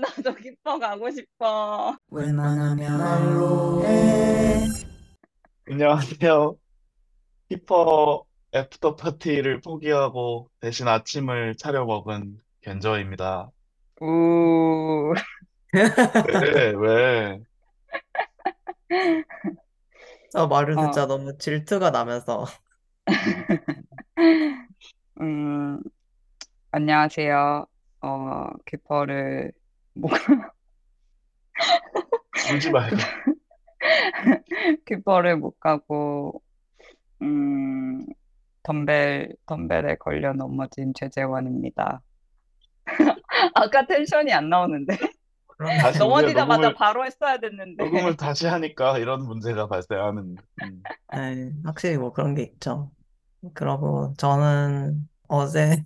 나도 퀴퍼 가고 싶어. 웬만하면 말로 해. 안녕하세요. 퀴퍼 after party를 포기하고 대신 아침을 차려 먹은 견저입니다. 우. 왜, 왜? 저 말을 어. 듣자 너무 질투가 나면서. 음, 안녕하세요. 어, 키퍼를 못, 울지 말고. 키퍼를 못 가고, 음, 덤벨, 덤벨에 걸려 넘어진 최재원입니다. 아까 텐션이 안 나오는데? 넘어지자마자 녹음을, 바로 했어야 됐는데. 녹음을 다시 하니까 이런 문제가 발생하는. 음. 네, 확실히 뭐 그런 게 있죠. 그러고 저는 어제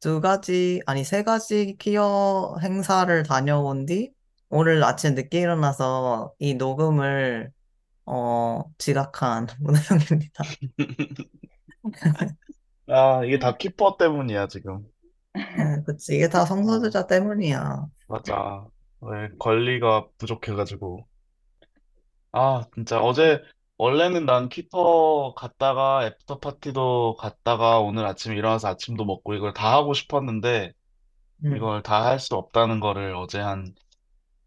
두 가지, 아니 세 가지 퀴어 행사를 다녀온 뒤 오늘 아침 늦게 일어나서 이 녹음을 어, 지각한 문화영입니다. 아, 이게 다 키퍼 때문이야, 지금. 네, 그치. 이게 다 성소수자 때문이야. 맞아. 왜 권리가 부족해가지고. 아, 진짜 어제 원래는 난 퀴퍼 갔다가 after party도 갔다가 오늘 아침에 일어나서 아침도 먹고 이걸 다 하고 싶었는데 음, 이걸 다 할 수 없다는 거를 어제 한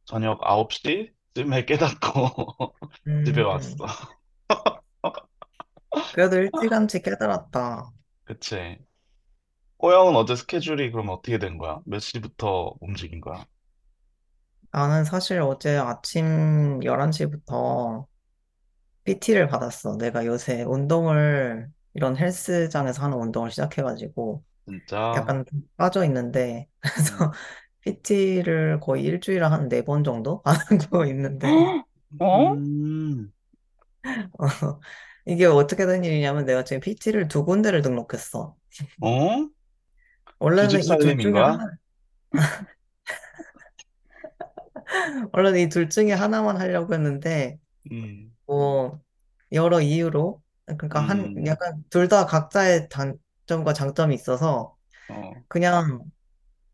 저녁 9시쯤에 깨닫고 집에 음, 왔어. 그래도 일찌감치 깨달았다. 그치? 호영은 어제 스케줄이 그럼 어떻게 된 거야? 몇 시부터 움직인 거야? 나는 사실 어제 아침 11시부터 PT를 받았어. 내가 요새 운동을, 이런 헬스장에서 하는 운동을 시작해가지고 진짜? 약간 좀 빠져 있는데, 음. 그래서 PT를 거의 일주일에 한 네 번 정도 하고 있는데, 어? 음, 어, 이게 어떻게 된 일이냐면 내가 지금 PT를 두 군데를 등록했어. 어? 원래는 이둘 살림인 중에 거야? 하나, 원래는 이 둘 중에 하나만 하려고 했는데, 음, 뭐, 여러 이유로, 그러니까 한, 음, 약간 둘 다 각자의 단점과 장점이 있어서, 어, 그냥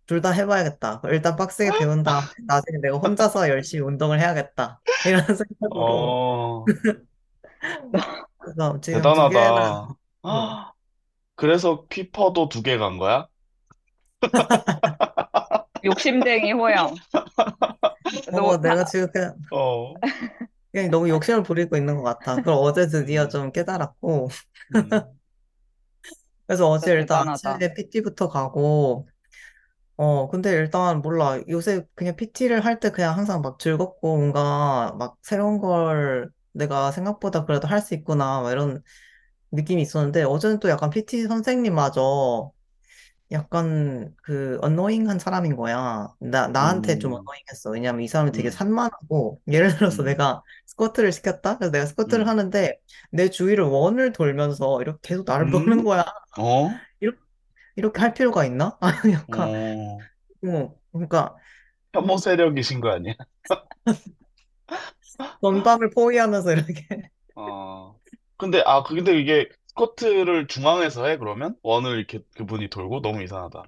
둘 다 해봐야겠다. 일단 빡세게 배운 다음에 나중에 내가 혼자서 열심히 운동을 해야겠다. 이런 생각으로. 어, 그래서 지금 두 개나, 대단하다. 어, 그래서 키퍼도 두 개 간 거야? 욕심쟁이 호영. 너, 어, 내가 지금 그냥, 어, 그냥 너무 욕심을 부리고 있는 것 같아. 그걸 어제 드디어 음, 좀 깨달았고, 음, 그래서 어제 진짜 일단 대단하다. 아침에 PT부터 가고, 어, 근데 일단 몰라. 요새 그냥 PT를 할 때 그냥 항상 막 즐겁고 뭔가 막 새로운 걸 내가 생각보다 그래도 할 수 있구나. 막 이런 느낌이 있었는데 어제는 또 약간 PT 선생님마저 약간 그 어노잉한 사람인 거야. 나, 나한테 좀 음, 어노잉했어. 왜냐면 이 사람이 되게 음, 산만하고 예를 들어서 음, 내가 스쿼트를 시켰다? 그래서 내가 스쿼트를 음, 하는데 내 주위를 원을 돌면서 이렇게 계속 나를 보는 음? 거야. 어? 이렇게, 이렇게 할 필요가 있나? 아니, 약간, 어, 뭐, 그러니까 혐오 세력이신 거 아니야? 건방을 포위하면서 이렇게. 어, 근데, 아, 그- 근데 이게 스쿼트를 중앙에서 해, 그러면? 원을 이렇게 그분이 돌고? 너무 이상하다.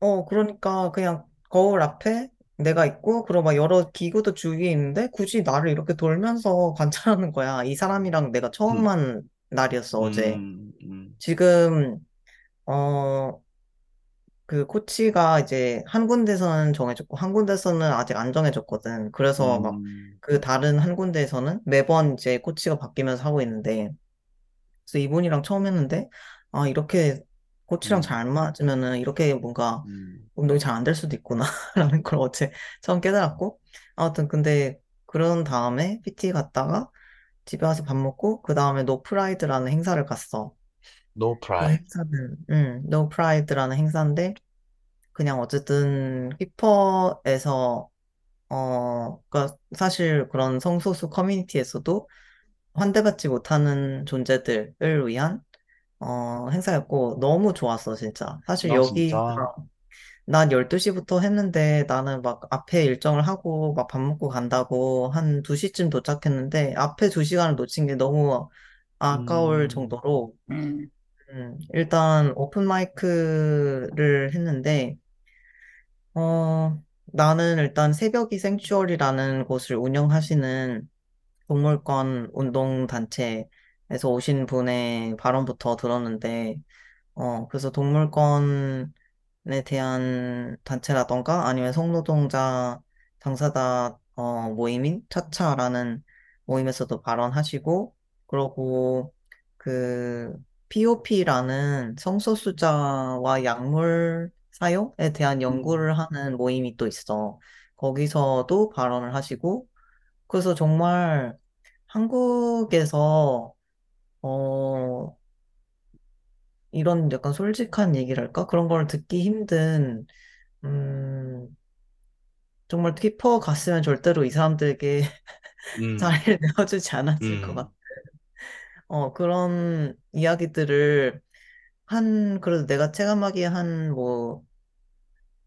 어, 그러니까 그냥 거울 앞에 내가 있고, 그리고 막 여러 기구도 주위에 있는데, 굳이 나를 이렇게 돌면서 관찰하는 거야. 이 사람이랑 내가 처음 한 날이었어, 어제. 음, 음, 지금, 어, 그 코치가 이제 한 군데서는 정해졌고, 한 군데서는 아직 안 정해졌거든. 그래서 막 음, 그 다른 한 군데에서는 매번 이제 코치가 바뀌면서 하고 있는데, 그래서 이분이랑 처음 했는데, 아, 이렇게 코치랑 음, 잘안 맞으면은 이렇게 뭔가 음, 운동이 잘 안 될 수도 있구나, 라는 걸 어제 처음 깨달았고, 아무튼 근데 그런 다음에 PT 갔다가 집에 와서 밥 먹고, 그 다음에 no pride라는 행사를 갔어. no 그 pride. 행사는, 응, no pride라는 행사인데, 그냥 어쨌든 퀴퍼에서, 어, 그니까 사실 그런 성소수 커뮤니티에서도 환대받지 못하는 존재들을 위한 어, 행사였고, 너무 좋았어, 진짜. 사실 아, 여기가, 진짜? 난 12시부터 했는데, 나는 막 앞에 일정을 하고, 막 밥 먹고 간다고 한 2시쯤 도착했는데, 앞에 2시간을 놓친 게 너무 아까울 음, 정도로, 음, 음, 일단 오픈 마이크를 했는데, 어, 나는 일단 새벽이 생추얼이라는 곳을 운영하시는 동물권 운동단체 에서 오신 분의 발언부터 들었는데, 어, 그래서 동물권에 대한 단체라던가 아니면 성노동자 당사자 어, 모임인 차차라는 모임에서도 발언하시고, 그러고 그 POP라는 성소수자와 약물 사용에 대한 음, 연구를 하는 모임이 또 있어. 거기서도 발언을 하시고, 그래서 정말 한국에서 어, 이런 약간 솔직한 얘기랄까? 그런 걸 듣기 힘든, 음, 정말 키퍼 갔으면 절대로 이 사람들에게 음, 자리를 내어주지 않았을 것 같아. 음, 어, 그런 이야기들을 한, 그래도 내가 체감하기에 한 뭐,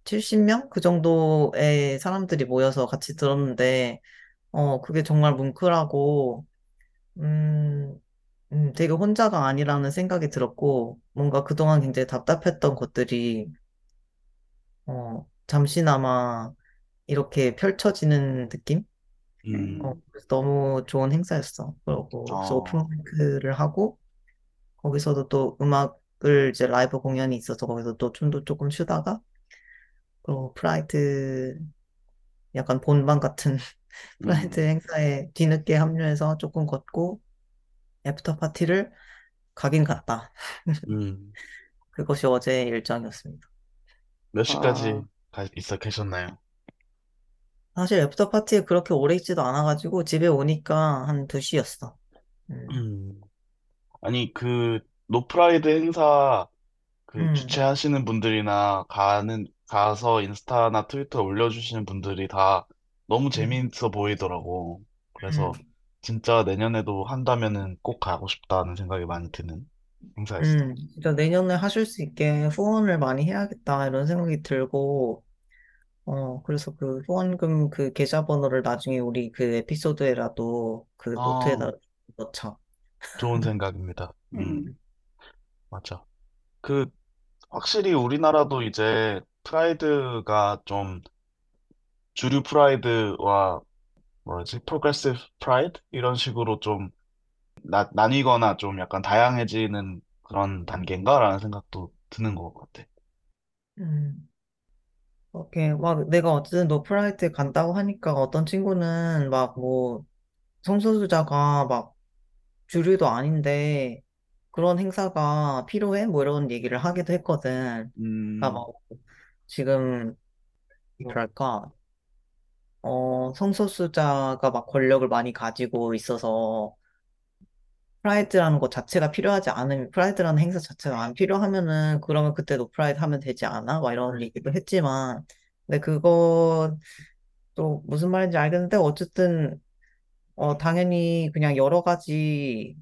70명? 그 정도의 사람들이 모여서 같이 들었는데, 어, 그게 정말 뭉클하고, 음, 음, 되게 혼자가 아니라는 생각이 들었고, 뭔가 그동안 굉장히 답답했던 것들이, 어, 잠시나마 이렇게 펼쳐지는 느낌? 어, 음, 그래서 너무 좋은 행사였어. 그리고 그래서 오픈 어, 마이크를 하고 거기서도 또 음악을 이제 라이브 공연이 있어서 거기서 또 춤도 조금 추다가 그리고 pride 약간 본방 같은 pride 음, 행사에 뒤늦게 합류해서 조금 걷고 after party를 가긴 갔다. 음. 그것이 어제의 일정이었습니다. 몇 아, 시까지 가, 있어 계셨나요? 사실 after party에 그렇게 오래 있지도 않아가지고 집에 오니까 한 2시였어. 음, 음. 아니, 그, no pride 행사 그 음, 주최하시는 분들이나 가는, 가서 인스타나 트위터에 올려주시는 분들이 다 너무 음, 재미있어 보이더라고. 그래서 음. 진짜 내년에도 한다면은 꼭 가고 싶다는 생각이 많이 드는 행사였어. 음, 진짜 내년에 하실 수 있게 후원을 많이 해야겠다, 이런 생각이 들고, 어, 그래서 그 후원금 그 계좌번호를 나중에 우리 그 에피소드에라도 그 노트에다 아, 넣자. 좋은 생각입니다. 음, 음, 맞아. 그, 확실히 우리나라도 이제 pride가 좀 주류 pride와 뭐지, progressive pride? 이런 식으로 좀 나, 나뉘거나 좀 약간 다양해지는 그런 단계인가라는 생각도 드는 것 같아. 음, 오케이. 막 내가 어쨌든 no pride에 간다고 하니까 어떤 친구는 막 뭐 성소수자가 막 주류도 아닌데 그런 행사가 필요해? 뭐 이런 얘기를 하기도 했거든. 그러니까 음, 막 지금 뭐랄까 어, 성소수자가 막 권력을 많이 가지고 있어서 프라이드라는 것 자체가 필요하지 않으면 프라이드라는 행사 자체가 안 필요하면은 그러면 그때 도 프라이드 하면 되지 않아? 막 이런 얘기도 했지만 근데 그거 또 무슨 말인지 알겠는데 어쨌든 어, 당연히 그냥 여러 가지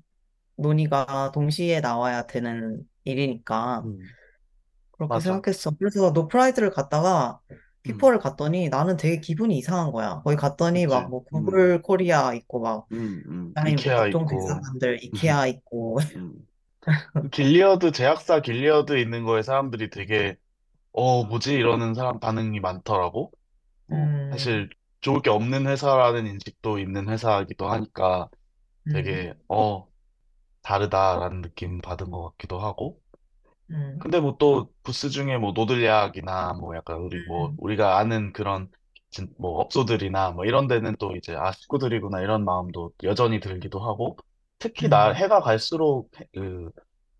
논의가 동시에 나와야 되는 일이니까 음, 그렇게 맞아. 생각했어. 그래서 노프라이드를 갔다가 음, 퀴퍼를 갔더니 나는 되게 기분이 이상한 거야. 거기 갔더니 막 그치. 뭐 음, 구글 코리아 있고 막 음, 음. 아니 뭐 이케아 각종 있고, 대사관들 이케아 있고 음. 그 길리어드, 제약사 길리어드 있는 거에 사람들이 되게, 어, 뭐지? 이러는 사람 반응이 많더라고. 어, 음, 사실 좋을 게 없는 회사라는 인식도 있는 회사이기도 하니까 음, 되게, 어, 다르다라는 느낌 받은 것 같기도 하고. 음, 근데 뭐 또 부스 중에 뭐 노들야학이나 뭐 약간 우리 뭐 음, 우리가 아는 그런 진- 뭐 업소들이나 뭐 이런 데는 또 이제 아 식구들이구나 이런 마음도 여전히 들기도 하고 특히 나 음, 해가 갈수록 해- 그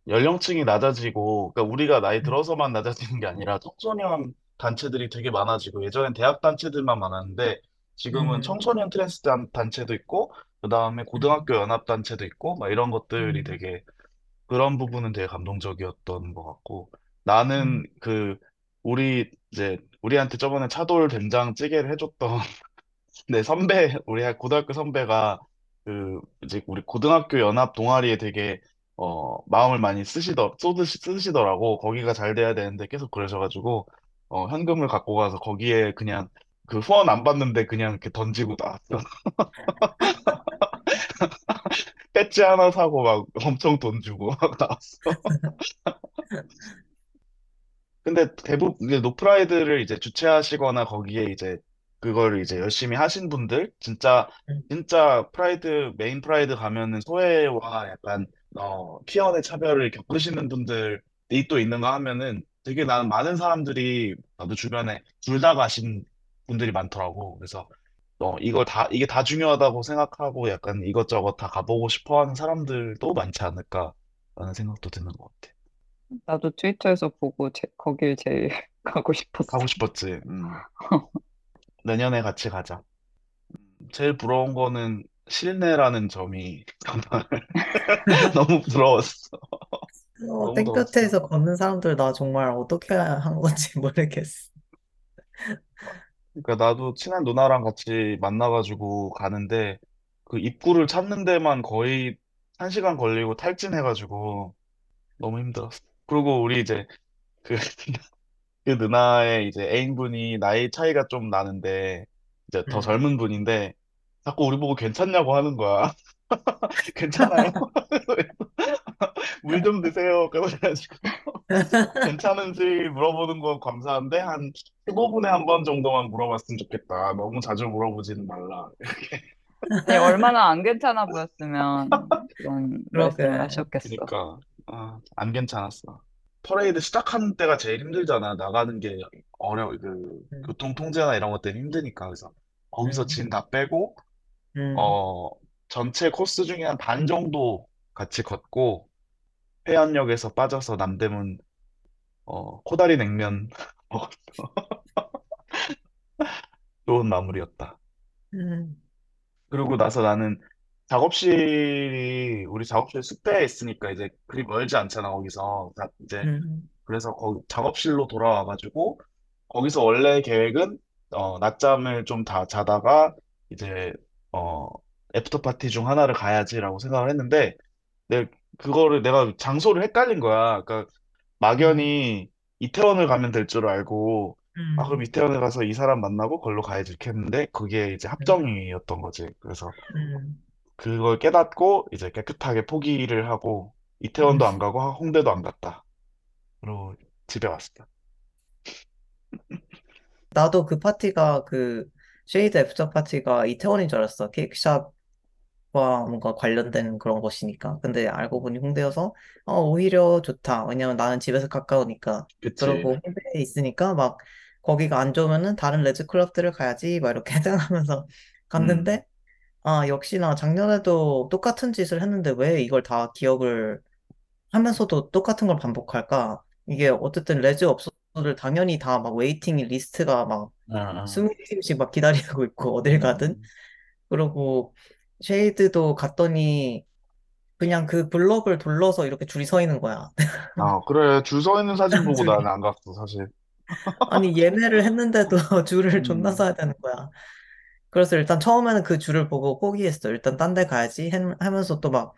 연령층이 낮아지고 그러니까 우리가 나이 들어서만 낮아지는 게 아니라 청소년 단체들이 되게 많아지고 예전엔 대학 단체들만 많았는데 지금은 음, 청소년 trans 단- 단체도 있고 그다음에 음, 고등학교 연합 단체도 있고 막 이런 것들이 음, 되게 그런 부분은 되게 감동적이었던 것 같고 음, 나는 그 우리 이제 우리한테 저번에 차돌 된장 찌개를 해줬던 내 선배 우리 고등학교 선배가 그 이제 우리 고등학교 연합 동아리에 되게 어 마음을 많이 쓰시더 쏟으시 쓰시더라고. 거기가 잘 돼야 되는데 계속 그러셔가지고 어 현금을 갖고 가서 거기에 그냥 그 후원 안 받는데 그냥 이렇게 던지고 나왔어 배지 하나 사고 막 엄청 돈 주고 막 나왔어 근데 대부분 이제 노프라이드를 이제 주최하시거나 거기에 이제 그거를 이제 열심히 하신 분들 진짜 음, 진짜 프라이드 메인 프라이드 가면은 소외와 약간 어 퀴어의 차별을 겪으시는 분들이 또 있는가 하면은 되게 나는 많은 사람들이 나도 주변에 둘 다 가신 분들이 많더라고. 그래서 어 이걸 다 이게 다 중요하다고 생각하고 약간 이것저것 다 가보고 싶어 하는 사람들도 많지 않을까라는 생각도 드는 것 같아. 나도 트위터에서 보고 제, 거길 제일 가고 싶었어. 가고 싶었지. 음. 내년에 같이 가자. 제일 부러운 거는 실내라는 점이 정말 너무 부러웠어. 어, 너무 더웠어. 땡볕에서 걷는 사람들 나 정말 어떻게 한 건지 모르겠어. 그러니까 나도 친한 누나랑 같이 만나가지고 가는데 그 입구를 찾는 데만 거의 한 시간 걸리고 탈진해가지고 너무 힘들었어. 그리고 우리 이제 그, 그 누나의 이제 애인분이 나이 차이가 좀 나는데 이제 더 음. 젊은 분인데 자꾸 우리 보고 괜찮냐고 하는 거야. 괜찮아요? 물 좀 드세요. 그래가지고 괜찮은지 물어보는 건 감사한데 한 15분에 한 번 정도만 물어봤으면 좋겠다. 너무 자주 물어보지는 말라. 아니, 얼마나 안 괜찮아 보였으면 그런. 말씀을 하셨겠어. 그러니까 아, 안 괜찮았어. 퍼레이드 시작하는 때가 제일 힘들잖아. 나가는 게 어려워. 그 음, 교통 통제나 이런 것 때문에 힘드니까. 그래서 거기서 음, 짐다 빼고 음, 어 전체 코스 중에 한 반 정도 같이 걷고 해안역에서 빠져서 남대문 어 코다리 냉면 먹었어. 좋은 마무리였다. 음, 그러고 나서 나는 작업실이 우리 작업실 숲에 있으니까 이제 그리 멀지 않잖아 거기서 다 이제 음, 그래서 거기 작업실로 돌아와가지고 거기서 원래 계획은 어 낮잠을 좀 다 자다가 이제 어 after party 중 하나를 가야지라고 생각을 했는데 내 그거를 내가 장소를 헷갈린 거야. 그러니까 음, 막연히 이태원을 가면 될 줄 알고 아 그럼 음, 이태원에 가서 이 사람 만나고 걸로 가야지 이렇게 했는데 그게 이제 음, 합정이었던 거지. 그래서 음, 그걸 깨닫고 이제 깨끗하게 포기를 하고 음. 이태원도 안 가고 홍대도 안 갔다. 그리고 집에 왔다. 나도 그 파티가 그 쉐이드 after party가 이태원인 줄 알았어. 케이크샵 과 뭔가 관련된 그런 곳이니까. 근데 알고 보니 홍대여서 어, 오히려 좋다. 왜냐면 나는 집에서 가까우니까. 그치. 그러고 홍대에 있으니까 막 거기가 안 좋으면은 다른 레즈 클럽들을 가야지. 막 이렇게 생각하면서 음. 갔는데 아, 역시나 작년에도 똑같은 짓을 했는데 왜 이걸 다 기억을 하면서도 똑같은 걸 반복할까? 이게 어쨌든 레즈 업소들 당연히 다 막 waiting list가 막 아, 아. 20팀씩 막 기다리고 있고 어딜 가든 음. 그러고 쉐이드도 갔더니 그냥 그 블럭을 둘러서 이렇게 줄이 서 있는 거야. 아, 그래. 줄 서 있는 사진 보고 나는. 안 갔어, 사실. 아니 예매를 했는데도 줄을 존나 음. 서야 되는 거야. 그래서 일단 처음에는 그 줄을 보고 포기했어. 일단 딴 데 가야지 해- 하면서 또 막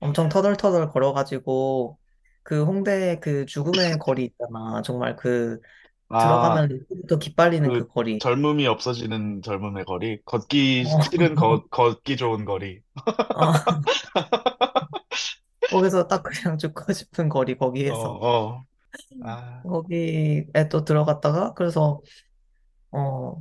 엄청 터덜터덜 걸어가지고 그 홍대 그 죽음의 거리 있잖아. 정말 그 아, 들어가면 또 기빨리는 그 그 거리. 젊음이 없어지는 젊음의 거리. 걷기 어, 싫은 거, 걷기 좋은 거리. 어, 거기서 딱 그냥 죽고 싶은 거리 어, 거기에서 어. 아, 거기에 또 들어갔다가 그래서 어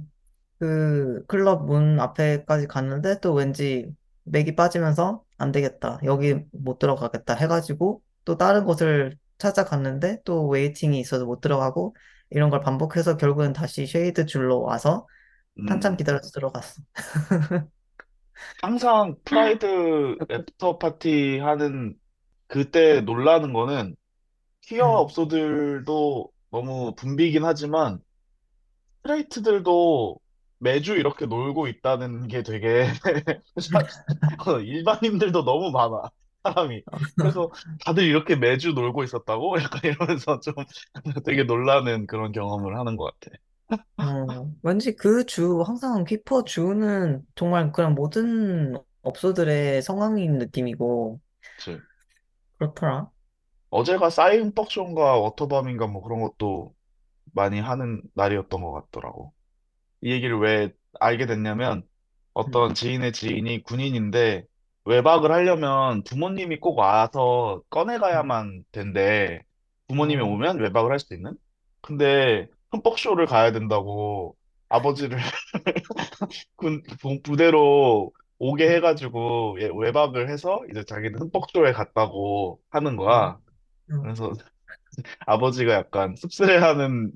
그 클럽 문 앞에까지 갔는데 또 왠지 맥이 빠지면서 안 되겠다. 여기 못 들어가겠다 해가지고 또 다른 곳을 찾아갔는데 또 waiting이 있어서 못 들어가고 이런 걸 반복해서 결국엔 다시 쉐이드 줄로 와서 한참 음. 기다려서 들어갔어. 항상 프라이드 after party 하는 그때 놀라는 거는 퀴어 음. 업소들도 너무 붐비긴 하지만 straight들도 매주 이렇게 놀고 있다는 게 되게 사- 일반인들도 너무 많아 사람이 그래서 다들 이렇게 매주 놀고 있었다고 약간 이러면서 좀 되게 놀라는 그런 경험을 하는 것 같아. 어, 왠지 그 주, 항상 키퍼 주는 정말 그냥 모든 업소들의 성황인 느낌이고, 그치. 그렇더라. 어제가 사이언 벅쇼인가 워터밤인가 뭐 그런 것도 많이 하는 날이었던 것 같더라고. 이 얘기를 왜 알게 됐냐면 음. 어떤 지인의 지인이 군인인데 외박을 하려면 부모님이 꼭 와서 음. 꺼내가야만 된대. 부모님이 어, 오면 외박을 할 수 있는? 근데 흠뻑쇼를 가야 된다고 아버지를 군 부- 부대로 오게 해가지고 얘 외박을 해서 이제 자기는 흠뻑쇼에 갔다고 하는 어, 거야. 어. 그래서 아버지가 약간 씁쓸해하는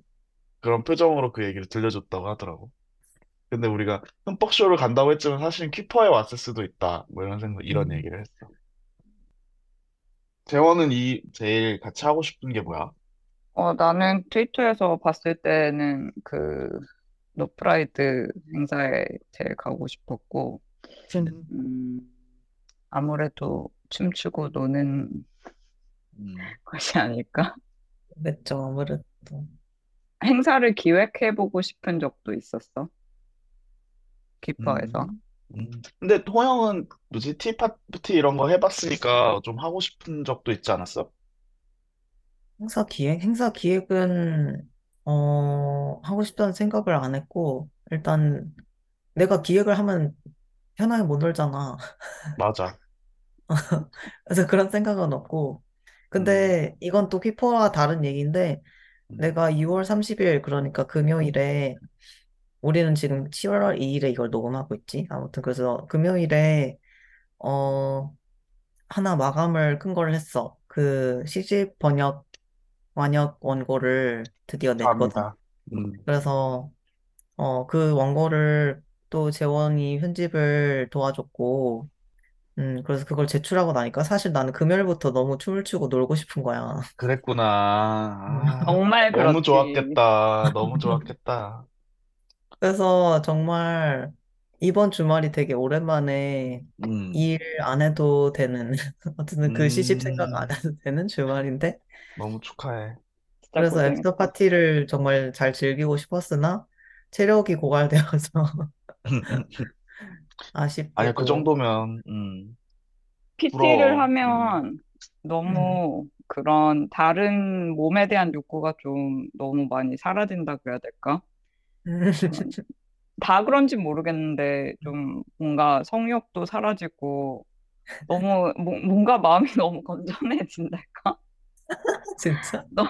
그런 표정으로 그 얘기를 들려줬다고 하더라고. 근데 우리가 흠뻑쇼를 간다고 했지만 사실은 퀴퍼에 왔을 수도 있다. 뭐 이런 생각, 이런 음. 얘기를 했어. 재원은 이 제일 같이 하고 싶은 게 뭐야? 어, 나는 트위터에서 봤을 때는 그 노프라이드 행사에 제일 가고 싶었고, 음, 아무래도 춤추고 노는 음, 것이 아닐까? 그랬죠, 아무래도. 행사를 기획해보고 싶은 적도 있었어. 퀴퍼에서. 음. 음. 근데 호영은 뭐지? 티파티 이런 거 해봤으니까 좀 하고 싶은 적도 있지 않았어? 행사 기획? 행사 기획은, 어, 하고 싶다는 생각을 안 했고, 일단 내가 기획을 하면 편하게 못 놀잖아. 맞아. 그래서 그런 생각은 없고. 음, 근데 이건 또 키퍼와 다른 얘기인데, 음. 내가 2월 30일, 그러니까 금요일에, 우리는 지금 7월 2일에 이걸 녹음하고 있지. 아무튼 그래서 금요일에, 어, 하나 마감을 큰 걸 했어. 그 시집 번역, 완역 원고를 드디어 냈거든. 감사합니다. 음, 그래서, 어, 그 원고를 또 재원이 편집을 도와줬고, 음, 그래서 그걸 제출하고 나니까 사실 나는 금요일부터 너무 춤을 추고 놀고 싶은 거야. 그랬구나. 아, 정말 너무 그렇지. 좋았겠다. 너무 좋았겠다. 그래서 정말 이번 주말이 되게 오랜만에 음, 일 안 해도 되는, 어쨌든 그 시집 생각 안 음, 해도 되는 주말인데, 너무 축하해. 진짜 그래서 애프터 고생했어. 파티를 정말 잘 즐기고 싶었으나, 체력이 고갈되어서 아니야, 그 아쉽게도, 정도면, 음, PT를 부러워. 음, 하면 음, 너무 그런 다른 몸에 대한 욕구가 좀 너무 많이 사라진다 그래야 될까? 음, 다 그런지 모르겠는데 좀 뭔가 성욕도 사라지고 너무 뭐- 뭔가 마음이 너무 건전해진달까? 진짜? 너,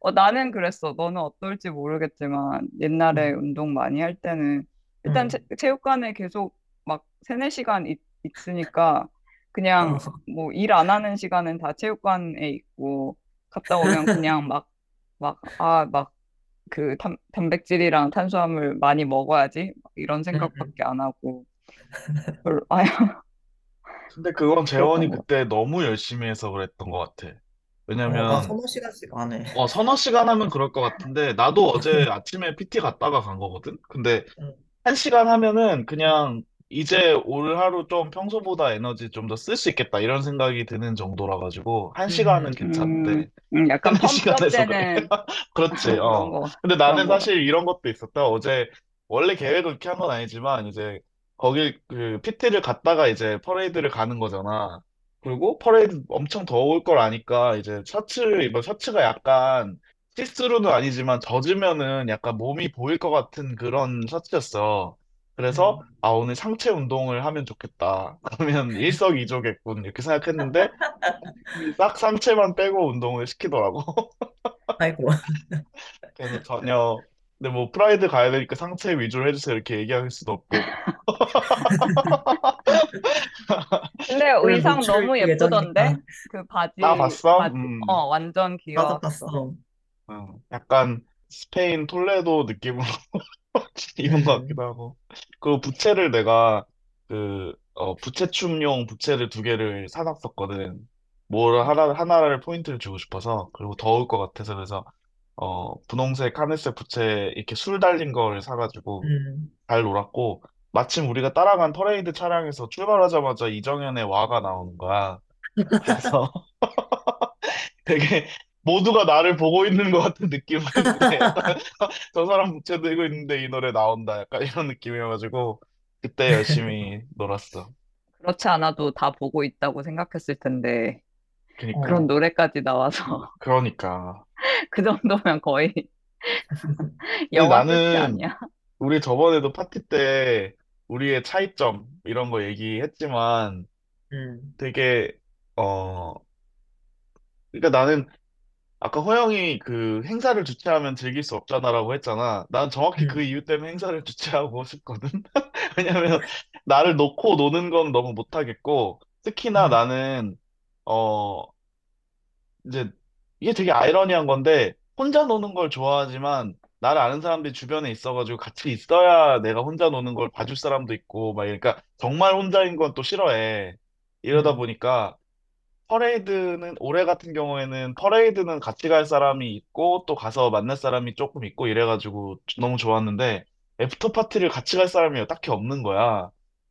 어, 나는 그랬어. 너는 어떨지 모르겠지만 옛날에 음, 운동 많이 할 때는 일단 체, 음, 체 육관에 계속 막 세네 시간 있, 있으니까 그냥 어, 뭐일 안 하는 시간은 다 체육관에 있고 갔다 오면 그냥 막 막 아막 그 단백질이랑 탄수화물 많이 먹어야지 막 이런 음, 음. 생각밖에 안 하고 별로 아예 근데 그건 재원이. 그때 너무 열심히 해서 그랬던 것 같아. 어, 아, 왜냐면, 서너 시간씩 안 해. 어, 서너 시간 하면 그럴 것 같은데, 나도 어제 아침에 PT 갔다가 간 거거든? 근데, 응, 한 시간 하면은 그냥, 이제 올 하루 좀 평소보다 에너지 좀 더 쓸 수 있겠다, 이런 생각이 드는 정도라 가지고, 한 시간은 음, 음, 음, 약간 pump up 시간에서 그래. 되는 그렇지, 그런 어. 거 근데 나는 거. 사실 이런 것도 있었다. 어제, 원래 계획을 그렇게 한 건 아니지만, 이제, 거길, 그, PT를 갔다가 이제 퍼레이드를 가는 거잖아. 그리고 퍼레이드 엄청 더울 걸 아니까, 이제 셔츠를 입어, 셔츠가 약간, 시스루는 아니지만, 젖으면은 약간 몸이 보일 것 같은 그런 셔츠였어. 그래서, 음. 아, 오늘 상체 운동을 하면 좋겠다. 그러면 일석이조겠군. 이렇게 생각했는데, 딱 상체만 빼고 운동을 시키더라고. 아이고. 그래서 전혀 근데 뭐 Pride 가야 되니까 상체 위주로 해주세요 이렇게 얘기할 수도 없고 근데 의상 너무 예쁘던데? 예정이니까. 그 바지, 나 봤어? 바지, 음, 어, 완전 나도 귀여웠어. 봤어. 어, 약간 스페인 톨레도 느낌으로 입은 것 음. 같기도 하고 그리고 부채를 내가 그 어, 부채춤용 부채를 두 개를 사놨었거든 뭘 하나 하나를 포인트를 주고 싶어서 그리고 더울 것 같아서 그래서 어 분홍색 하늘색 부채 이렇게 술 달린 걸 사가지고 음. 잘 놀았고, 마침 우리가 따라간 퍼레이드 차량에서 출발하자마자 이정현의 와가 나오는 거야. 그래서 되게 모두가 나를 보고 있는 것 같은 느낌을 약간 저 사람 부채 들고 있는데 이 노래 나온다. 약간 이런 느낌이어가지고 그때 열심히 놀았어. 그렇지 않아도 다 보고 있다고 생각했을 텐데, 그런 그니까. 어. 노래까지 나와서, 그러니까. 그 정도면 거의 근데 영화 끝이 나는 아니야. 우리 저번에도 파티 때 우리의 차이점 이런 거 얘기했지만 음. 되게 어 그러니까 나는 아까 호영이 그 행사를 주최하면 즐길 수 없잖아라고 했잖아. 난 정확히 그 음, 이유 때문에 행사를 주최하고 싶거든. 왜냐면 나를 놓고 노는 건 너무 못하겠고, 특히나 음, 나는, 어, 이제 이게 되게 아이러니한 건데, 혼자 노는 걸 좋아하지만, 나를 아는 사람들이 주변에 있어가지고 같이 있어야 내가 혼자 노는 걸 봐줄 사람도 있고, 막, 그러니까 정말 혼자인 건 또 싫어해. 이러다 음, 보니까, 퍼레이드는 올해 같은 경우에는 퍼레이드는 같이 갈 사람이 있고 또 가서 만날 사람이 조금 있고 이래가지고 너무 좋았는데 after party를 같이 갈 사람이 딱히 없는 거야.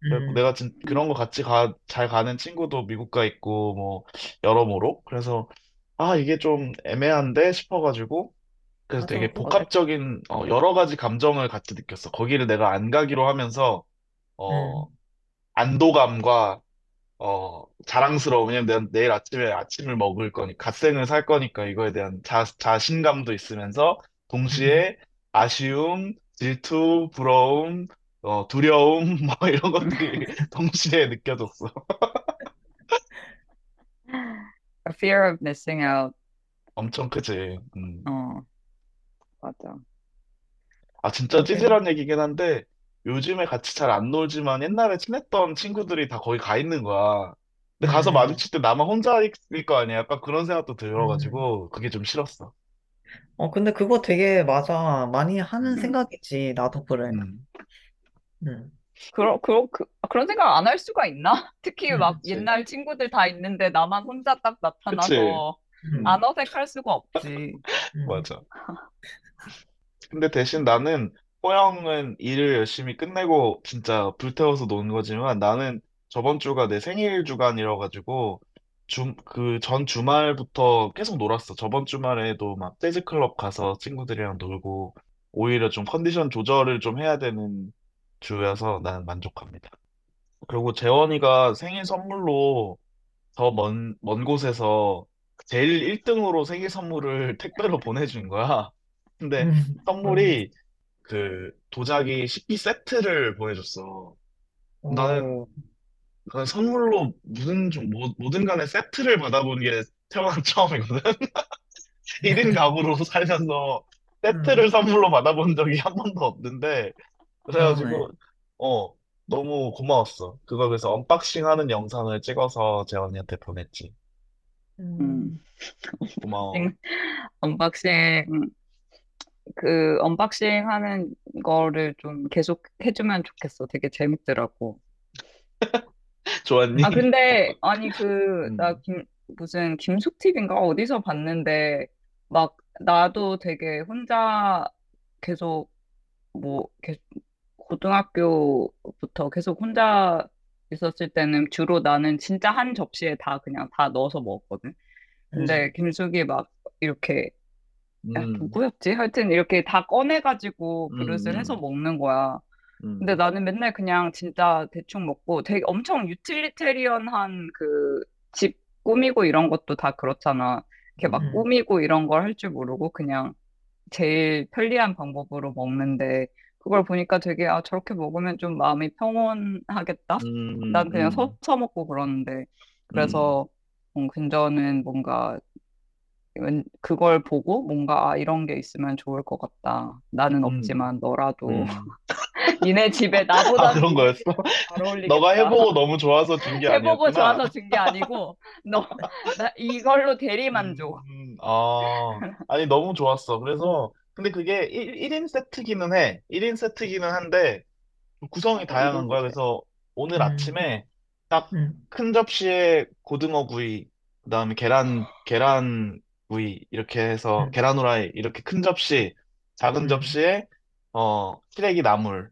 그래서 음. 내가 진 그런 거 같이 가, 잘 가는 친구도 미국 가 있고 뭐 여러모로 그래서 아 이게 좀 애매한데 싶어가지고 그래서 맞아. 되게 맞아. 복합적인 어, 여러 가지 감정을 같이 느꼈어. 거기를 내가 안 가기로 하면서 어 음, 안도감과 어, 자랑스러워. 왜냐면 내가 내일 아침에 아침을 먹을 거니까, 갓생을 살 거니까 이거에 대한 자, 자신감도 있으면서, 음. 동시에 아쉬움, 질투, 부러움, 어, 두려움, 뭐 이런 것들이 동시에 느껴졌어. A fear of missing out. 엄청 크지. 음. 어, 맞아. 아, 진짜 그래. 찌질한 얘기긴 한데, 요즘에 같이 잘 안 놀지만 옛날에 친했던 친구들이 다 거기 가 있는 거야. 근데 가서 음, 마주칠 때 나만 혼자 있을 거 아니야. 약간 그런 생각도 음. 들어가지고, 그게 좀 싫었어. 어, 근데 그거 되게 맞아. 많이 하는 음. 음. 생각이지. 나도 그래. 음. 음, 그런, 그런, 그, 그런 생각 안 할 수가 있나? 특히 막 음, 그치. 옛날 친구들 다 있는데 나만 혼자 딱 그치. 나타나서 음, 안 어색할 수가 없지. 음, 맞아. 근데 대신 나는 호영은 일을 열심히 끝내고 진짜 불태워서 노는 거지만 나는 저번 주가 내 생일 주간이라 가지고 주, 그 전 주말부터 계속 놀았어. 저번 주말에도 막 재즈 클럽 가서 친구들이랑 놀고 오히려 좀 컨디션 조절을 좀 해야 되는 주여서 나는 만족합니다. 그리고 재원이가 생일 선물로 더 먼, 먼 곳에서 제일 1등으로 생일 선물을 택배로 보내준 거야. 근데 음, 음. 선물이 그 도자기 식기 세트를 보내줬어. 나는, 오, 나는 선물로 무슨 좀, 뭐, 뭐든 간에 세트를 받아본 게 태어난 처음이거든. 1인 가구로 살면서 세트를 음, 선물로 받아본 적이 한 번도 없는데, 그러네. 그래가지고, 어, 너무 고마웠어. 그거 그래서 unboxing 하는 영상을 찍어서 재원이한테 보냈지. 음. 음, 고마워. unboxing, 그 unboxing 하는 거를 좀 계속 해주면 좋겠어. 되게 재밌더라고. 좋았니? 아, 근데, 아니, 그, 나 음, 김, 무슨 김숙 TV인가? 어디서 봤는데, 막, 나도 되게 혼자 계속, 뭐, 계속 고등학교부터 계속 혼자 있었을 때는 주로 나는 진짜 한 접시에 다 그냥 다 넣어서 먹었거든. 음, 근데 김숙이 막 이렇게 야, 음, 누구였지? 하여튼 이렇게 다 꺼내가지고 그릇을 해서 음, 먹는 거야. 근데 음, 나는 맨날 그냥 진짜 대충 먹고 되게 엄청 유틸리테리언한 그 집 꾸미고 이런 것도 다 그렇잖아. 이렇게 막 음, 꾸미고 이런 걸 할 줄 모르고 그냥 제일 편리한 방법으로 먹는데 그걸 보니까 되게 아, 저렇게 먹으면 좀 마음이 평온하겠다? 음, 난 그냥 음, 서서 먹고 그러는데 음, 그래서 음, 근저는 뭔가 웬- 그걸 보고 뭔가 아, 이런 게 있으면 좋을 것 같다. 나는 음, 없지만 너라도 음. 니네 집에 아, 나보다는 그런 니네 거였어? 너가. 해보고 너무 좋아서 준게 해보고 아니었구나. 좋아서 준 게 아니고 너 나 이걸로 대리만족. 음, 아, 아니, 너무 좋았어. 그래서, 근데 그게 1, 인 세트기는 해. 1인 세트기는 한데, 구성이 어, 다양한 거야. 돼. 그래서 오늘 음, 아침에 딱 음, 큰 접시에 고등어 구이, 그다음에 계란, 계란 구이, 이렇게 해서 음, 계란 후라이, 이렇게 큰 접시, 작은 음, 접시에, 어, 시래기 나물,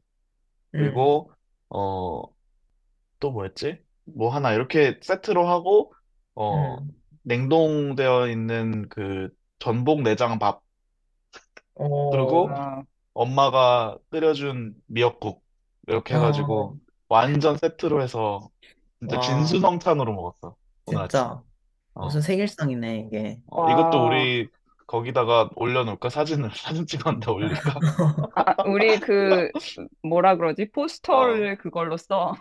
음, 그리고, 어, 또 뭐였지? 뭐 하나 이렇게 세트로 하고 어 음. 냉동되어 있는 그 전복 내장 밥. 그리고 오, 아, 엄마가 끓여준 미역국. 이렇게 어, 해가지고 완전 세트로 해서 진짜 와, 진수성찬으로 먹었어 오늘 아침. 진짜 무슨 어, 세길상이네, 이게. 어 이것도 와. 우리 거기다가 올려놓을까? 사진을 사진 찍었는데 올릴까? 아, 우리 그 뭐라 그러지? 어. 포스터를 그걸로 써.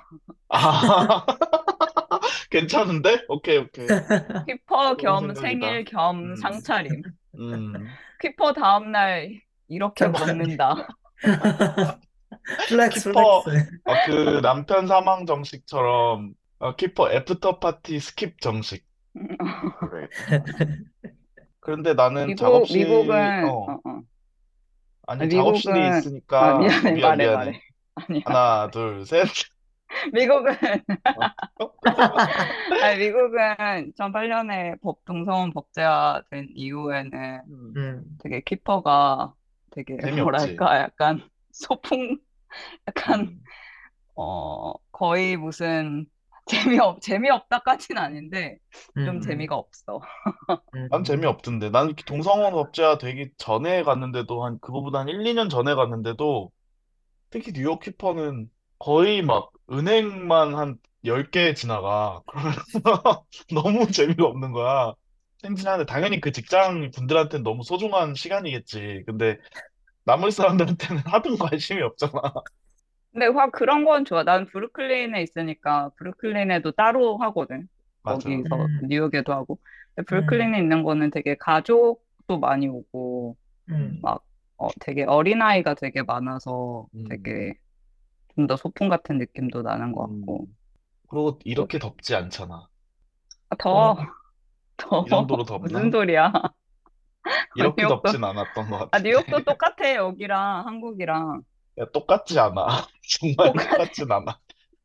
아 괜찮은데? 오케이 오케이 좋은 겸 생각이다. 생일 겸 음. 상차림. 음. 퀴퍼 다음날 이렇게 잠깐. 먹는다. flex, 퀴퍼, flex. 어, 그 남편 사망 정식처럼 어, 퀴퍼 after party skip 정식. 그래야겠다. 그런데 나는 미국, 작업실, 미국은, 어, 어, 어. 아니, 미국은- 작업실이 아, 있으니까, 미안해, 미안, 말해, 미안해. 말해. 아니야. 하나, 둘, 셋. 미국은, 아니, 미국은 2008년에 법, 동성혼 법제화된 이후에는 음, 되게 키퍼가 되게 재미없지. 뭐랄까, 약간 소풍, 약간, 음. 어, 거의 무슨, 재미없, 재미없다까지는 아닌데, 좀 음, 재미가 없어. 음, 난 재미없던데. 난 동성혼 법제화 되기 전에 갔는데도, 한, 그거보다 한 1, 2년 전에 갔는데도, 특히 뉴욕 키퍼는 거의 막 은행만 한 10개 지나가. 그러면서 너무 재미가 없는 거야. 생진하는데 당연히 그 직장 분들한테는 너무 소중한 시간이겠지. 근데 남을 사람들한테는 하등 관심이 없잖아. 근데 확 그런 건 좋아. 난 브루클린에 있으니까 브루클린에도 따로 하거든. 맞아. 거기서 음. 뉴욕에도 하고. 근데 브루클린에 있는 거는 되게 가족도 많이 오고 음, 막 어, 되게 어린아이가 되게 많아서 음. 되게 좀 더 소풍 같은 느낌도 나는 것 같고. 음. 그리고 이렇게 덥지 않잖아. 아, 더, 어. 더이 정도로 덥나? 무슨 소리야? 이렇게 뉴욕도- 덥진 않았던 것 아, 같은데. 뉴욕도 똑같아, 여기랑 한국이랑. 야, 똑같지 않아. 정말 똑같진 않아.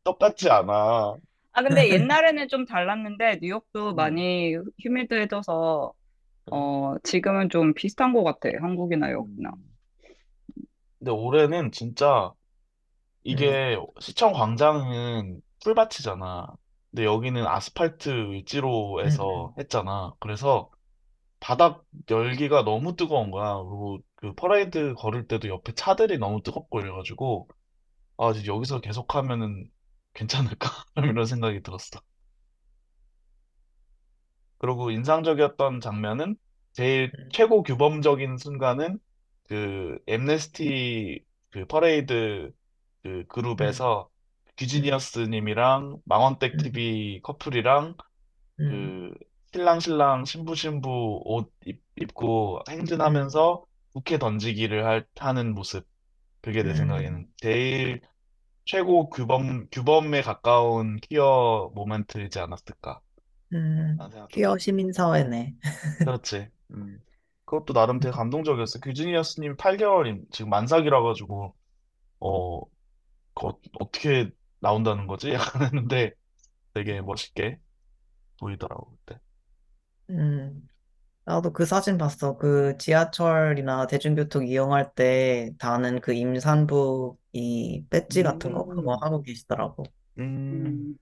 똑같지 않아. 아, 근데 옛날에는 좀 달랐는데, 뉴욕도 음. 많이 휴미드해져서, 어, 지금은 좀 비슷한 것 같아, 한국이나 여기나. 근데 올해는 진짜 이게 시청 광장은 풀밭이잖아. 근데 여기는 아스팔트 을지로에서 했잖아. 그래서 바닥 열기가 너무 뜨거운 거야. 그리고 그 퍼레이드 걸을 때도 옆에 차들이 너무 뜨겁고 이래가지고 아, 이제 여기서 계속 하면은 괜찮을까? 이런 생각이 들었어. 그리고 인상적이었던 장면은 제일 음. 최고 규범적인 순간은 그 엠네스티 그 퍼레이드 그 그룹에서 귀지니어스 님이랑 망원댁 음. TV 커플이랑 음, 그 신랑 신랑 신부 신부 옷 입, 입고 행진하면서 부케 던지기를 할, 하는 모습 그게 내 음. 생각에는 제일 최고 규범 규범에 가까운 퀴어 모멘트이지 않았을까 음, 라는 생각도 퀴어 시민사회네. 그렇지. 음. 그것도 나름 되게 감동적이었어. 규지니어스님 8개월 지금 만삭이라 가지고 어, 그 어, 어떻게 나온다는 거지? 약간 했는데 되게 멋있게 보이더라고 그때. 음, 나도 그 사진 봤어. 그 지하철이나 대중교통 이용할 때 다는 그 임산부 이 배지 같은 거 그거 음. 하고 계시더라고. 음, 음.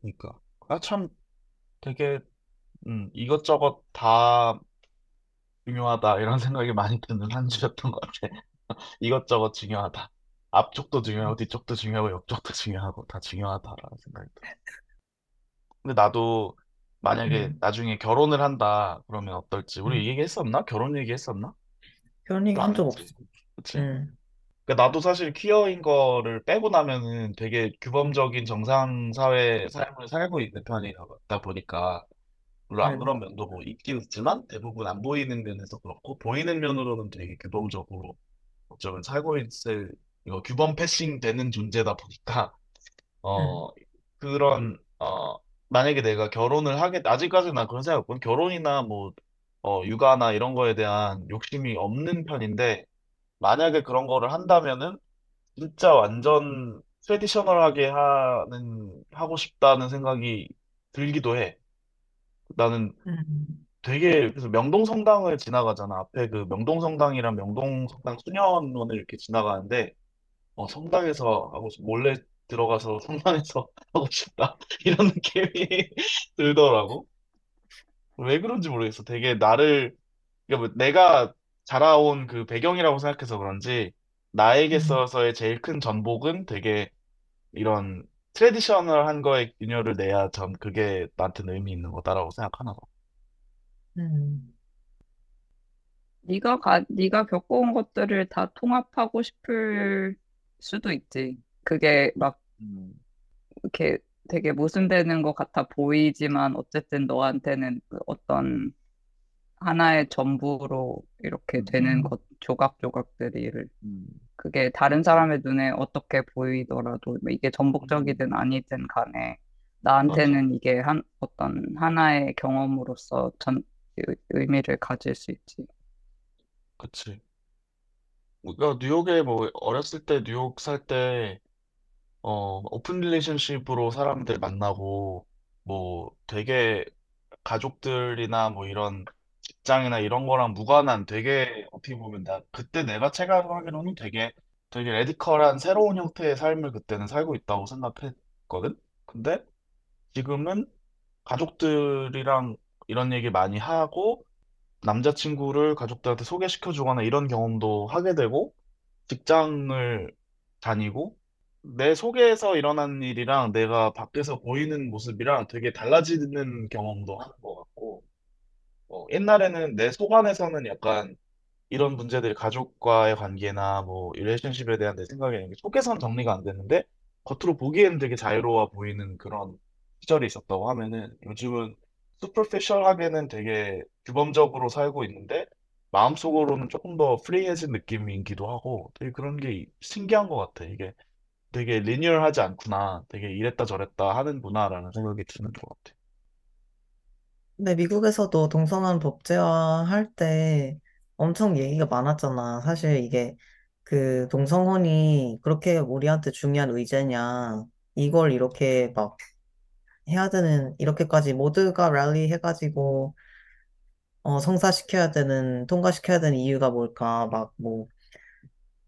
그러니까 아 참 되게 음, 이것저것 다 중요하다 이런 생각이 많이 드는 한 주였던 것 같아. 이것저것 중요하다. 앞쪽도 중요하고 뒤쪽도 중요하고 옆쪽도 중요하고 다 중요하다라는 생각이 들어. 근데 나도 만약에 음. 나중에 결혼을 한다 그러면 어떨지 우리 음. 이 얘기 했었나? 결혼 얘기 했었나? 그런 얘기 안한적 했지. 없어. 그치? 음, 그러니까 나도 사실 퀴어인 거를 빼고 나면은 되게 규범적인 정상 사회 삶을 살고 있는 편이다 보니까 물론 안 음. 그런 면도 뭐 있긴 있지만 대부분 안 보이는 면에서 그렇고 보이는 면으로는 되게 규범적으로 어쩌면 살고 있을 이거 규범 패싱 되는 존재다 보니까 어 그런 어 만약에 내가 결혼을 하게 아직까지는 난 그런 생각 없고 결혼이나 뭐 어, 육아나 이런 거에 대한 욕심이 없는 편인데 만약에 그런 거를 한다면은 진짜 완전 트레디셔널하게 하는 하고 싶다는 생각이 들기도 해. 나는 음, 되게 그래서 명동성당을 지나가잖아. 앞에 그 명동성당이랑 명동성당 수녀원을 이렇게 지나가는데 어, 성당에서 하고 싶- 몰래 들어가서 성당에서 하고 싶다 이런 느낌이 들더라고. 왜 그런지 모르겠어. 되게 나를 그러니까 뭐 내가 자라온 그 배경이라고 생각해서 그런지 나에게 음. 있어서의 제일 큰 전복은 되게 이런 트레디셔널한 거에 균열을 내야 전 그게 나한테는 의미 있는 거다라고 생각하나 봐. 음, 네가 가, 네가 겪어온 것들을 다 통합하고 싶을 수도 있지. 그게 막 음, 이렇게 되게 모순되는 것 같아 보이지만 어쨌든 너한테는 그 어떤 하나의 전부로 이렇게 음, 되는 것, 조각조각들이 음, 그게 다른 사람의 눈에 어떻게 보이더라도 뭐 이게 전복적이든 음, 아니든 간에 맞아. 나한테는 이게 한 어떤 하나의 경험으로서 전 의- 의미를 가질 수 있지. 그치. 우리가 뉴욕에 뭐 어렸을 때 뉴욕 살 때 어, open relationship으로 사람들 만나고 뭐 되게 가족들이나 뭐 이런 직장이나 이런 거랑 무관한 되게 어떻게 보면 나 그때 내가 체감하기로는 되게 되게 radical한 새로운 형태의 삶을 그때는 살고 있다고 생각했거든. 근데 지금은 가족들이랑 이런 얘기 많이 하고 남자친구를 가족들한테 소개시켜 주거나 이런 경험도 하게 되고 직장을 다니고 내 속에서 일어나는 일이랑 내가 밖에서 보이는 모습이랑 되게 달라지는 경험도 하는 것 같고 어, 옛날에는 내 속 안에서는 약간 이런 문제들이 가족과의 관계나 뭐 릴레이션십에 대한 내 생각이 이게 속에선 정리가 안 되는데 겉으로 보기에는 되게 자유로워 보이는 그런 시절이 있었다고 하면은 요즘은 슈퍼피셜하게는 되게 규범적으로 살고 있는데 마음속으로는 조금 더 프리해진 느낌이기도 하고 되게 그런 게 신기한 것 같아. 이게 되게 리니얼하지 않구나. 되게 이랬다 저랬다 하는구나라는 생각이 드는 것 같아. 근데 미국에서도 동성애 법제화 할 때 엄청 얘기가 많았잖아. 사실 이게 그 동성혼이 그렇게 우리한테 중요한 의제냐. 이걸 이렇게 막 해야 되는, 이렇게까지 모두가 랠리 해가지고, 어, 성사시켜야 되는, 통과시켜야 되는 이유가 뭘까. 막 뭐,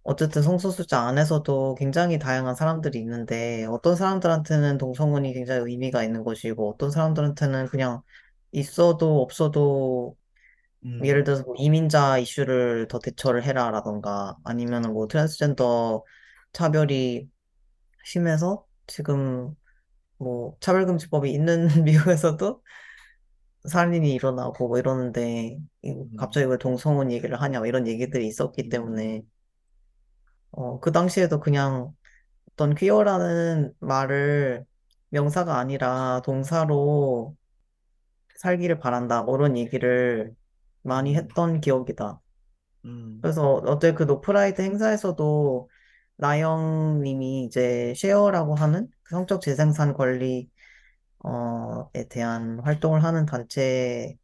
어쨌든 성소수자 안에서도 굉장히 다양한 사람들이 있는데, 어떤 사람들한테는 동성혼이 굉장히 의미가 있는 것이고, 어떤 사람들한테는 그냥 있어도 없어도 예를 음, 들어서 뭐 이민자 이슈를 더 대처를 해라라던가 아니면은 뭐 트랜스젠더 차별이 심해서 지금 뭐 차별금지법이 있는 미국에서도 살인이 일어나고 뭐 이러는데 이- 음, 갑자기 왜 동성혼 얘기를 하냐 뭐 이런 얘기들이 있었기 음, 때문에 어, 그 당시에도 그냥 어떤 퀴어라는 말을 명사가 아니라 동사로 살기를 바란다 뭐 이런 얘기를 많이 음, 했던 기억이다. 음, 그래서 어제 그 No Pride 행사에서도 나영 님이 이제 쉐어라고 하는 그 성적 재생산 권리 어에 대한 활동을 하는 단체를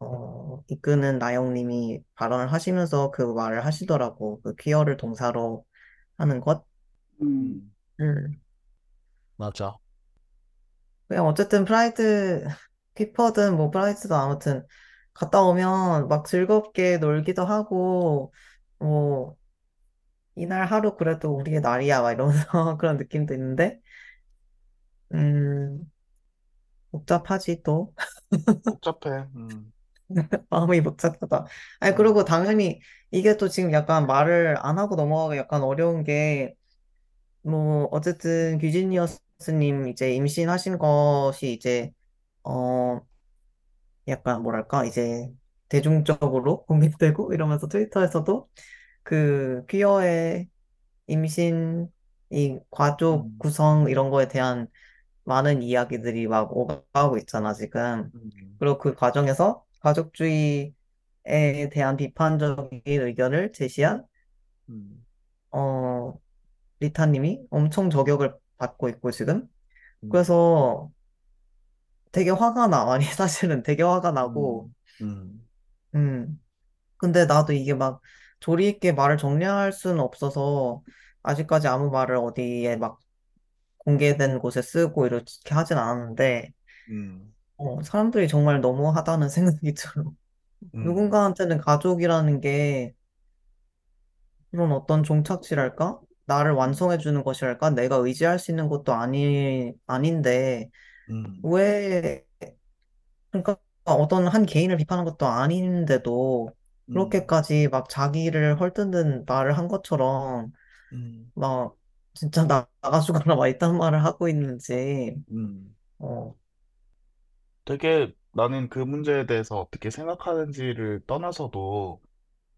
어, 이끄는 나영님이 발언을 하시면서 그 말을 하시더라고. 그 퀴어를 동사로 하는 것을. 음, 음, 맞아. 그냥 어쨌든 프라이드 키퍼든 뭐 프라이드도 아무튼 갔다 오면 막 즐겁게 놀기도 하고 뭐 이날 하루 그래도 우리의 날이야, 막 이러면서 그런 느낌도 있는데, 음, 복잡하지 또. 복잡해. 음, 마음이 복잡하다. 아니, 음, 그리고 당연히 이게 또 지금 약간 말을 안 하고 넘어가기 약간 어려운 게, 뭐, 어쨌든 규지니어스님 이제 임신하신 것이 이제, 어, 약간 뭐랄까, 이제 대중적으로 공개되고 이러면서 트위터에서도 그 퀴어의 임신, 이 가족 음, 구성 이런 거에 대한 많은 이야기들이 막 오가고 있잖아, 지금. 음, 그리고 그 과정에서 가족주의에 대한 비판적인 의견을 제시한, 음, 어, 리타님이 엄청 저격을 받고 있고, 지금. 음, 그래서 되게 화가 나. 아니, 사실은 되게 화가 나고, 음, 음, 음. 근데 나도 이게 막 조리 있게 말을 정리할 수는 없어서, 아직까지 아무 말을 어디에 막 공개된 곳에 쓰고 이렇게 하진 않았는데, 음, 어, 사람들이 정말 너무하다는 생각이 들어. 음, 누군가한테는 가족이라는 게 그런 어떤 종착지랄까? 나를 음, 완성해주는 것이랄까? 내가 의지할 수 있는 것도 아니, 아닌데, 음, 왜, 그러니까 어떤 한 개인을 비판한 것도 아닌데도, 음, 그렇게까지 막 자기를 헐뜯는 말을 한 것처럼, 음, 막, 진짜 나, 나가 죽어라, 막 이딴 말을 하고 있는지, 음. 어, 되게 나는 그 문제에 대해서 어떻게 생각하는지를 떠나서도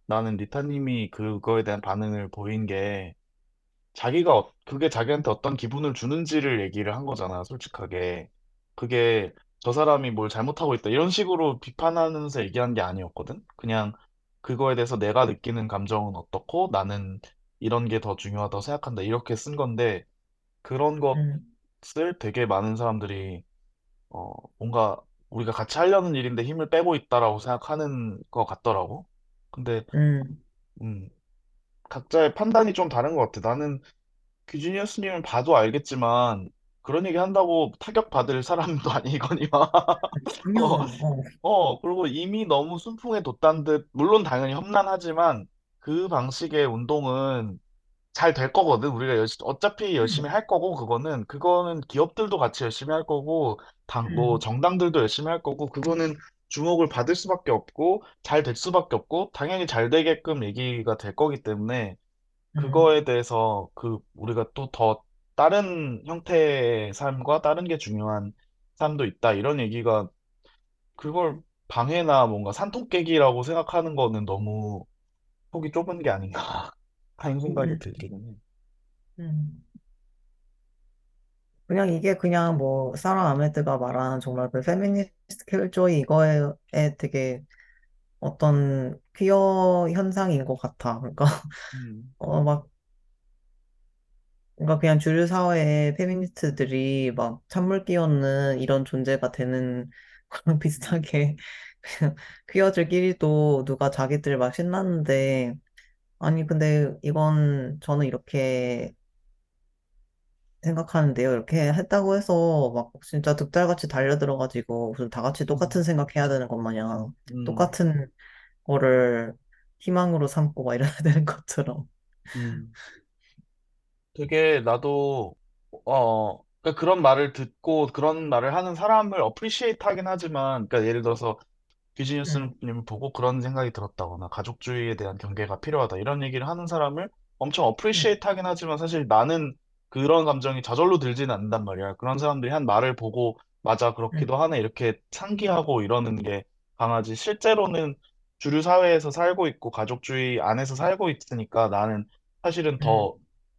나는 리타님이 그거에 대한 반응을 보인 게 자기가 어- 그게 자기한테 어떤 기분을 주는지를 얘기를 한 거잖아, 솔직하게. 그게 저 사람이 뭘 잘못하고 있다 이런 식으로 비판하면서 얘기한 게 아니었거든. 그냥 그거에 대해서 내가 느끼는 감정은 어떻고 나는 이런 게 더 중요하다고 생각한다 이렇게 쓴 건데 그런 음, 것을 되게 많은 사람들이 어 뭔가 우리가 같이 하려는 일인데 힘을 빼고 있다라고 생각하는 것 같더라고. 근데 음, 음 각자의 판단이 좀 다른 것 같아. 나는 규지니어스님은 봐도 알겠지만 그런 얘기 한다고 타격받을 사람도 아니거니와 전혀, 어, 어, 어, 그리고 이미 너무 순풍에 돋단 듯, 물론 당연히 험난하지만 그 방식의 운동은 잘 될 거거든. 우리가 열 어차피 열심히 음, 할 거고, 그거는, 그거는 기업들도 같이 열심히 할 거고, 당, 뭐, 음, 정당들도 열심히 할 거고, 그거는 주목을 받을 수밖에 없고, 잘 될 수밖에 없고, 당연히 잘 되게끔 얘기가 될 거기 때문에, 음, 그거에 대해서 그 우리가 또 더 다른 형태의 삶과 다른 게 중요한 삶도 있다 이런 얘기가 그걸 방해나 뭔가 산통 깨기라고 생각하는 거는 너무 폭이 좁은 게 아닌가 하는 생각이 음, 들기는 해. 음. 그냥 이게 그냥 뭐 사라 아메드가 말하는 정말 그 페미니스트 킬조이 이거에 되게 어떤 퀴어 현상인 것 같아. 그러니까 음, 어 막 그러니까 그냥 주류 사회에 페미니스트들이 막 찬물 끼얹는 이런 존재가 되는 거랑 비슷하게 그냥 퀴어들끼리도 누가 자기들 막 신났는데 아니 근데 이건 저는 이렇게 생각하는데요. 이렇게 했다고 해서 막 진짜 득달같이 달려들어가지고 무슨 다 같이 똑같은 음, 생각해야 되는 것 마냥 음, 똑같은 거를 희망으로 삼고 막 이래야 되는 것처럼. 음. 되게 나도 어 그러니까 그런 말을 듣고 그런 말을 하는 사람을 appreciate 하긴 하지만 그러니까 예를 들어서 응, 귀지니어스님을 보고 그런 생각이 들었다거나 가족주의에 대한 경계가 필요하다 이런 얘기를 하는 사람을 엄청 응, appreciate 하긴 하지만 사실 나는 그런 감정이 저절로 들지는 않는단 말이야. 그런 사람들이 한 말을 보고 맞아 응, 그렇기도 하네 이렇게 상기하고 이러는 게 강하지. 실제로는 주류 사회에서 살고 있고 가족주의 안에서 살고 있으니까 나는 사실은 응, 더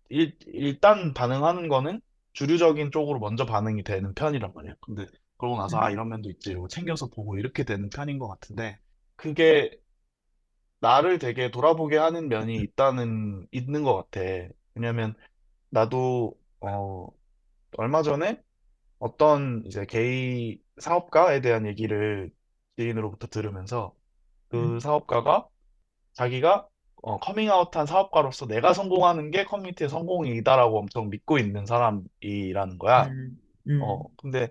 일, 일단 반응하는 거는 주류적인 쪽으로 먼저 반응이 되는 편이란 말이야. 근데 그러고 나서 아 응, 이런 면도 있지 이러고 챙겨서 보고 이렇게 되는 편인 것 같은데 그게 나를 되게 돌아보게 하는 면이 있다는 있는 것 같아. 왜냐면 나도 어 얼마 전에 어떤 이제 게이 사업가에 대한 얘기를 지인으로부터 들으면서 그 응, 사업가가 자기가 어, 커밍아웃한 사업가로서 내가 성공하는 게 커뮤니티의 성공이다라고 엄청 믿고 있는 사람이라는 거야. 응, 어, 응, 근데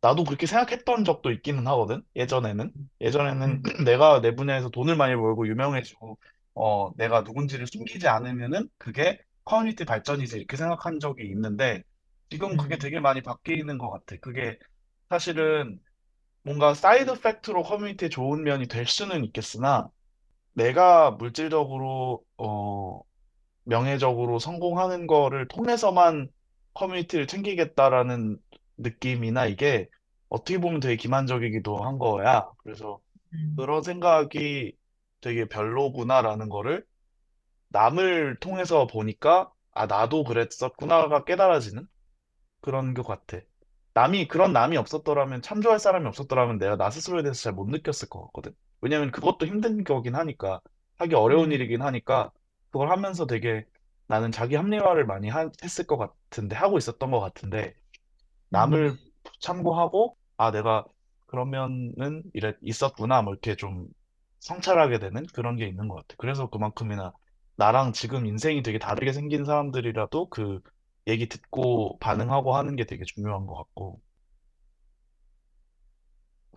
나도 그렇게 생각했던 적도 있기는 하거든. 예전에는. 예전에는 응, 내가 내 분야에서 돈을 많이 벌고 유명해지고, 어, 내가 누군지를 숨기지 않으면은 그게 커뮤니티 발전이지 이렇게 생각한 적이 있는데, 지금 그게 응, 되게 많이 바뀌는 것 같아. 그게 사실은 뭔가 side effect로 커뮤니티에 좋은 면이 될 수는 있겠으나, 내가 물질적으로, 어, 명예적으로 성공하는 거를 통해서만 커뮤니티를 챙기겠다라는 느낌이나 이게 어떻게 보면 되게 기만적이기도 한 거야. 그래서 응, 그런 생각이 되게 별로구나라는 거를 남을 통해서 보니까 아, 나도 그랬었구나가 깨달아지는 그런 것 같아. 남이, 그런 남이 없었더라면, 참조할 사람이 없었더라면 내가 나 스스로에 대해서 잘 못 느꼈을 것 같거든. 왜냐면 그것도 힘든 거긴 하니까, 하기 어려운 응, 일이긴 하니까, 그걸 하면서 되게 나는 자기 합리화를 많이 하- 했을 것 같은데, 하고 있었던 것 같은데, 응, 남을 참고하고, 아, 내가 그러면은 이래, 있었구나, 뭐 이렇게 좀 성찰하게 되는 그런 게 있는 것 같아. 그래서 그만큼이나 나랑 지금 인생이 되게 다르게 생긴 사람들이라도 그 얘기 듣고 반응하고 하는 게 되게 중요한 것 같고.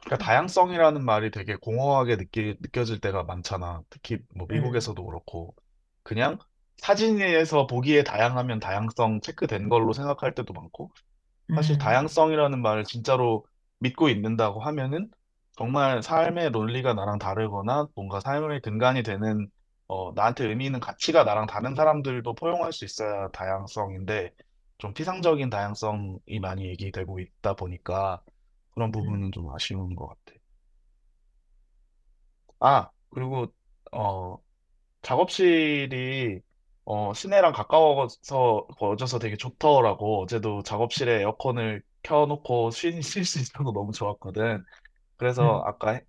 그러니까 다양성이라는 말이 되게 공허하게 느끼, 느껴질 때가 많잖아. 특히 뭐 응, 미국에서도 그렇고. 그냥 사진에서 보기에 다양하면 다양성 체크된 걸로 생각할 때도 많고. 사실 응, 다양성이라는 말을 진짜로 믿고 있는다고 하면은 정말 삶의 논리가 나랑 다르거나 뭔가 삶의 근간이 되는 어, 나한테 의미 있는 가치가 나랑 다른 사람들도 포용할 수 있어야 다양성인데 좀 피상적인 다양성이 많이 얘기되고 있다 보니까 그런 응, 부분은 좀 아쉬운 것 같아. 아, 그리고 어, 작업실이 어, 시내랑 가까워서 거져서 되게 좋더라고. 어제도 작업실에 에어컨을 켜놓고 쉴 수 있어서 너무 좋았거든. 그래서 음, 아까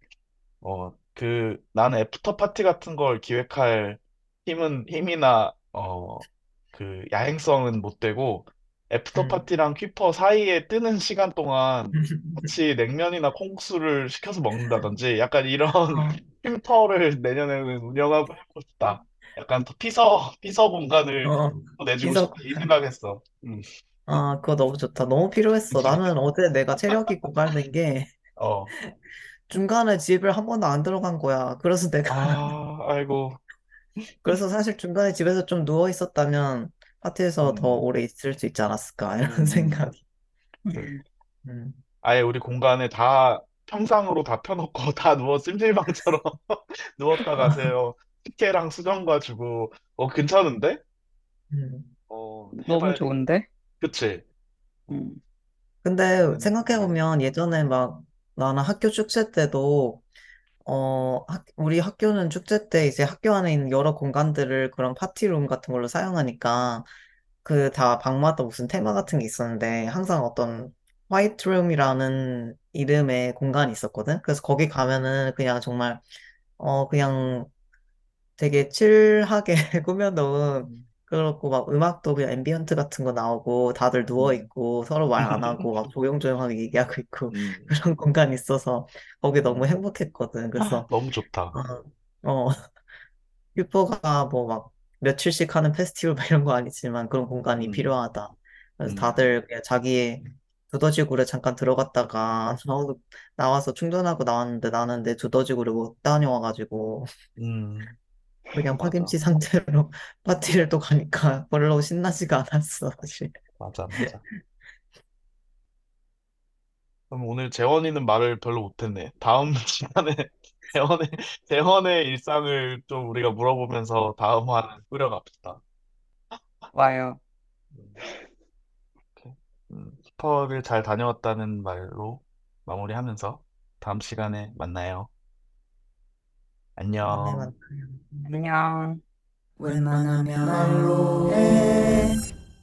어, 그 나는 after party 같은 걸 기획할 힘은 힘이나 어, 그 야행성은 못 되고 after 음. party랑 퀴퍼 사이에 뜨는 시간 동안 같이 냉면이나 콩국수를 시켜서 먹는다든지 약간 이런 어, 쉼터를 내년에는 운영하고 해보고 싶다. 약간 더 피서 피서 공간을 어, 내주고 싶다 이 생각했어. 음. 아, 그거 너무 좋다. 너무 필요했어. 나는 어제 내가 체력이 고갈된 게 어. 중간에 집을 한 번도 안 들어간 거야. 그래서 내가, 아, 아이고. 그래서 사실 중간에 집에서 좀 누워 있었다면 파티에서 더 음, 오래 있을 수 있지 않았을까. 음, 이런 음. 생각이. 그 음. 아예 우리 공간에 다 평상으로 다 펴놓고 다 누워 찜질방처럼 누웠다 가세요. 식혜랑 수정과 주고 어 괜찮은데? 음. 어 너무 해봐야 되겠다. 좋은데? 그치? 음, 근데 음, 생각해 보면 예전에 막 나는 학교 축제 때도 어, 학- 우리 학교는 축제 때 이제 학교 안에 있는 여러 공간들을 그런 파티룸 같은 걸로 사용하니까 그 다 방마다 무슨 테마 같은 게 있었는데 항상 어떤 화이트 룸이라는 이름의 공간이 있었거든. 그래서 거기 가면은 그냥 정말 어 그냥 되게 칠하게 꾸며놓은 음, 그렇고 막 음악도 그냥 ambient 같은 거 나오고 다들 누워 음, 있고 서로 말 안 하고 막 조용조용하게 얘기하고 있고 음. 그런 공간이 있어서 거기 너무 음. 행복했거든. 그래서 너무 좋다. 어, 어 퀴퍼가 뭐 막 며칠씩 하는 페스티벌 막 이런 거 아니지만 그런 공간이 음, 필요하다. 그래서 음, 다들 그냥 자기의 두더지굴에 잠깐 들어갔다가 나와서, 나와서 충전하고 나왔는데 나는 내 두더지굴을 못 다녀와가지고 음. 그냥 파김치 상태로 파티를 또 가니까 별로 신나지가 않았어, 사실. 맞아, 맞아. 그럼 오늘 재원이는 말을 별로 못했네. 다음 시간에 재원의 재원의 일상을 좀 우리가 물어보면서 다음 화를 꾸려갑시다. 와요. 음, 오케이. 음, 슈퍼를 잘 다녀왔다는 말로 마무리하면서 다음 시간에 만나요. 다음에 안녕. 만나요. 안녕. 웬만하면 말로 해